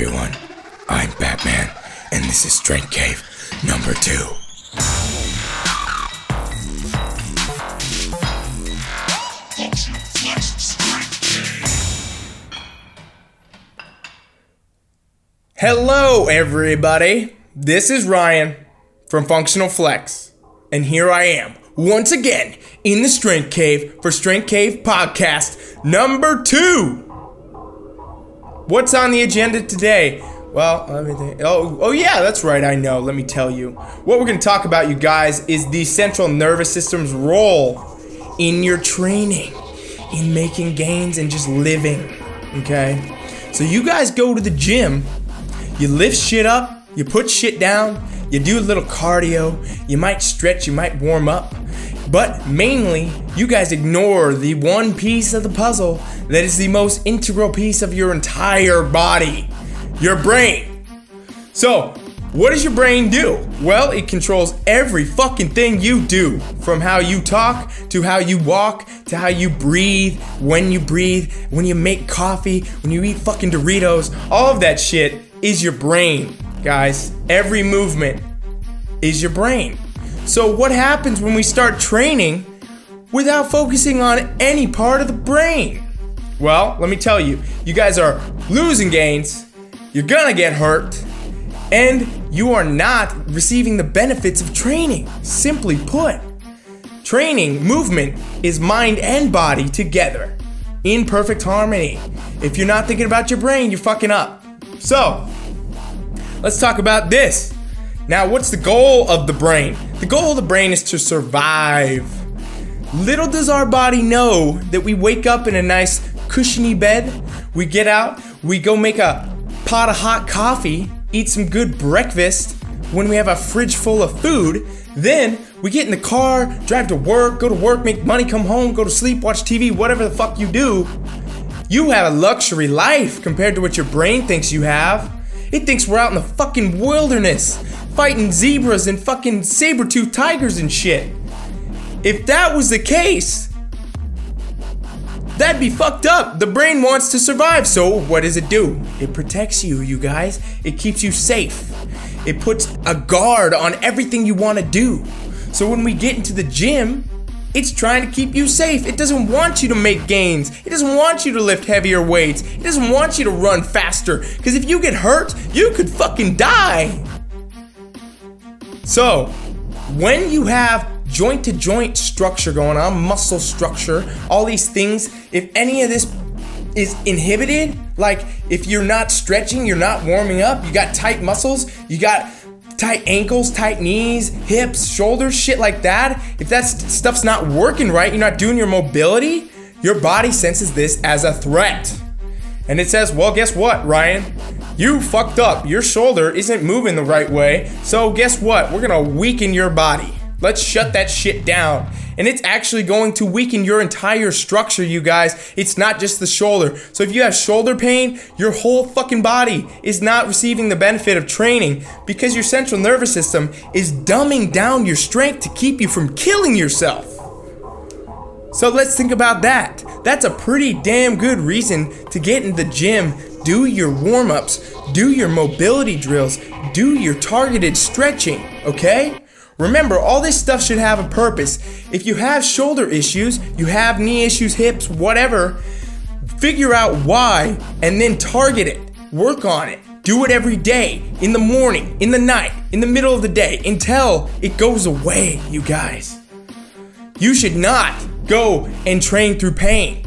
everyone. I'm Batman, and this is Strength Cave number two. Hello, everybody. This is Ryan from Functional Flex, and here I am once again in the Strength Cave for Strength Cave podcast number two. What's on the agenda today? Well, let me think. Oh, oh yeah, that's right. I know. Let me tell you. What we're going to talk about, you guys, is the central nervous system's role in your training, in making gains and just living. Okay. So you guys go to the gym, you lift shit up, you put shit down, you do a little cardio, you might stretch, you might warm up. But mainly, you guys ignore the one piece of the puzzle that is the most integral piece of your entire body your brain. So, what does your brain do? Well, it controls every fucking thing you do from how you talk to how you walk to how you breathe, when you breathe, when you make coffee, when you eat fucking Doritos. All of that shit is your brain, guys. Every movement is your brain. So, what happens when we start training without focusing on any part of the brain? Well, let me tell you, you guys are losing gains you're gonna get hurt, and you are not receiving the benefits of training. Simply put, training, movement is mind and body together in perfect harmony. If you're not thinking about your brain, you're fucking up. So, let's talk about this. Now, what's the goal of the brain? The goal of the brain is to survive. Little does our body know that we wake up in a nice cushiony bed, we get out, we go make a pot of hot coffee, eat some good breakfast when we have a fridge full of food. Then we get in the car, drive to work, go to work, make money, come home, go to sleep, watch TV, whatever the fuck you do. You have a luxury life compared to what your brain thinks you have. It thinks we're out in the fucking wilderness, fighting zebras and fucking saber-toothed tigers and shit. If that was the case, That'd be fucked up. The brain wants to survive, so what does it do? It protects you, you guys. It keeps you safe. It puts a guard on everything you want to do. So when we get into the gym, it's trying to keep you safe. It doesn't want you to make gains. It doesn't want you to lift heavier weights. It doesn't want you to run faster. Because if you get hurt, you could fucking die. So, when you have joint to joint structure going on, muscle structure, all these things, if any of this is inhibited, like if you're not stretching, you're not warming up, you got tight muscles, you got tight ankles, tight knees, hips, shoulders, shit like that, if that stuff's not working right, you're not doing your mobility, your body senses this as a threat. And it says, well, guess what, Ryan? You fucked up. Your shoulder isn't moving the right way. So, guess what? We're gonna weaken your body. Let's shut that shit down. And it's actually going to weaken your entire structure, you guys. It's not just the shoulder. So if you have shoulder pain, your whole fucking body is not receiving the benefit of training because your central nervous system is dumbing down your strength to keep you from killing yourself. So let's think about that. That's a pretty damn good reason to get in the gym, do your warm ups, do your mobility drills, do your targeted stretching, okay? Remember, all this stuff should have a purpose. If you have shoulder issues, you have knee issues, hips, whatever, figure out why and then target it. Work on it. Do it every day, in the morning, in the night, in the middle of the day, until it goes away, you guys. You should not go and train through pain.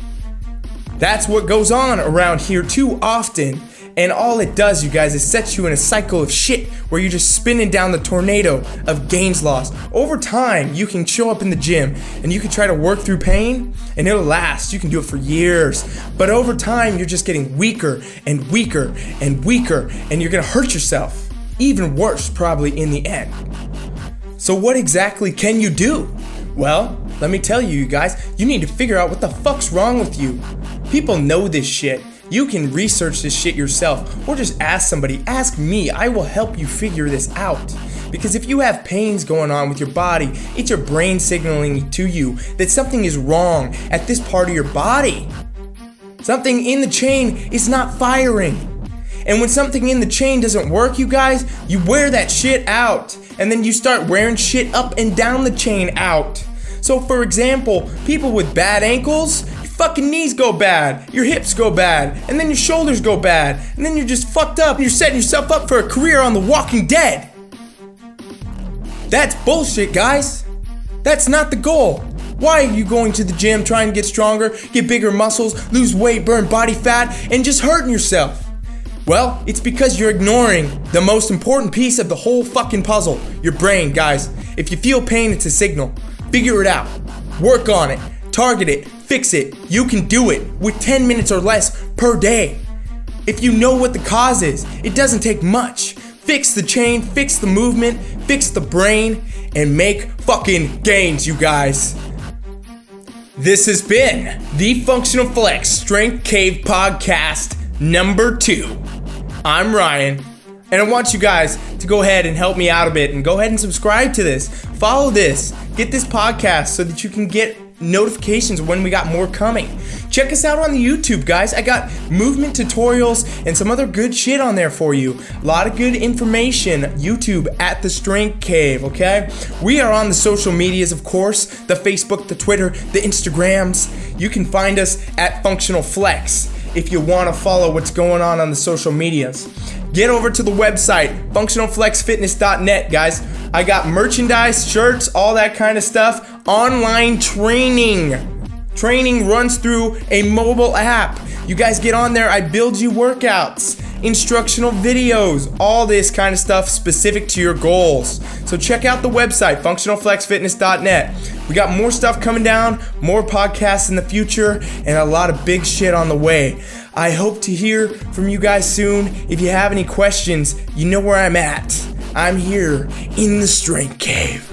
That's what goes on around here too often and all it does, you guys, is set you in a cycle of shit where you're just spinning down the tornado of gains loss. Over time, you can show up in the gym and you can try to work through pain and it'll last. You can do it for years. But over time, you're just getting weaker and weaker and weaker and you're gonna hurt yourself. Even worse, probably in the end. So, what exactly can you do? Well, let me tell you, you guys, you need to figure out what the fuck's wrong with you. People know this shit. You can research this shit yourself or just ask somebody. Ask me, I will help you figure this out. Because if you have pains going on with your body, it's your brain signaling to you that something is wrong at this part of your body. Something in the chain is not firing. And when something in the chain doesn't work, you guys, you wear that shit out. And then you start wearing shit up and down the chain out. So, for example, people with bad ankles, your fucking knees go bad, your hips go bad, and then your shoulders go bad, and then you're just fucked up. You're setting yourself up for a career on The Walking Dead. That's bullshit, guys. That's not the goal. Why are you going to the gym trying to get stronger, get bigger muscles, lose weight, burn body fat, and just hurting yourself? Well, it's because you're ignoring the most important piece of the whole fucking puzzle your brain, guys. If you feel pain, it's a signal. Figure it out. Work on it. Target it. Fix it. You can do it with 10 minutes or less per day. If you know what the cause is, it doesn't take much. Fix the chain, fix the movement, fix the brain, and make fucking gains, you guys. This has been the Functional Flex Strength Cave Podcast number two. I'm Ryan, and I want you guys to go ahead and help me out a bit and go ahead and subscribe to this. Follow this. Get this podcast so that you can get notifications when we got more coming. Check us out on the YouTube, guys. I got movement tutorials and some other good shit on there for you. A lot of good information. YouTube at the Strength Cave, okay? We are on the social medias, of course the Facebook, the Twitter, the Instagrams. You can find us at Functional Flex if you want to follow what's going on on the social medias. Get over to the website, functionalflexfitness.net, guys. I got merchandise, shirts, all that kind of stuff. Online training. Training runs through a mobile app. You guys get on there, I build you workouts, instructional videos, all this kind of stuff specific to your goals. So check out the website, functionalflexfitness.net. We got more stuff coming down, more podcasts in the future, and a lot of big shit on the way. I hope to hear from you guys soon. If you have any questions, you know where I'm at. I'm here in the Strength Cave.